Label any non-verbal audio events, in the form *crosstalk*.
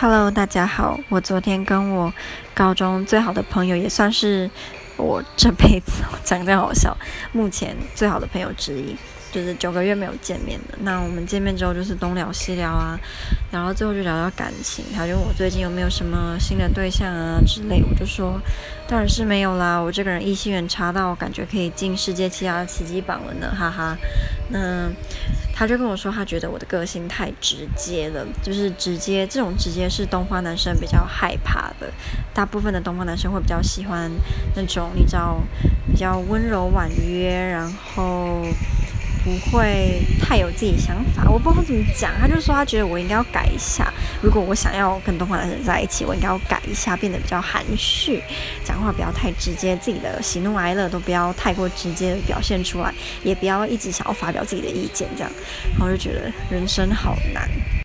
Hello，大家好。我昨天跟我高中最好的朋友，也算是我这辈子 *laughs* 讲这样好笑，目前最好的朋友之一，就是九个月没有见面了。那我们见面之后就是东聊西聊啊，然后最后就聊到感情。他就问我最近有没有什么新的对象啊之类，我就说当然是没有啦。我这个人异性缘差到感觉可以进世界其他奇迹榜了呢，哈哈。那。他就跟我说，他觉得我的个性太直接了，就是直接这种直接是东方男生比较害怕的。大部分的东方男生会比较喜欢那种你知道比较温柔婉约，然后。不会太有自己想法，我不知道怎么讲。他就说他觉得我应该要改一下，如果我想要跟东方男神在一起，我应该要改一下，变得比较含蓄，讲话不要太直接，自己的喜怒哀乐都不要太过直接表现出来，也不要一直想要发表自己的意见，这样。然后就觉得人生好难。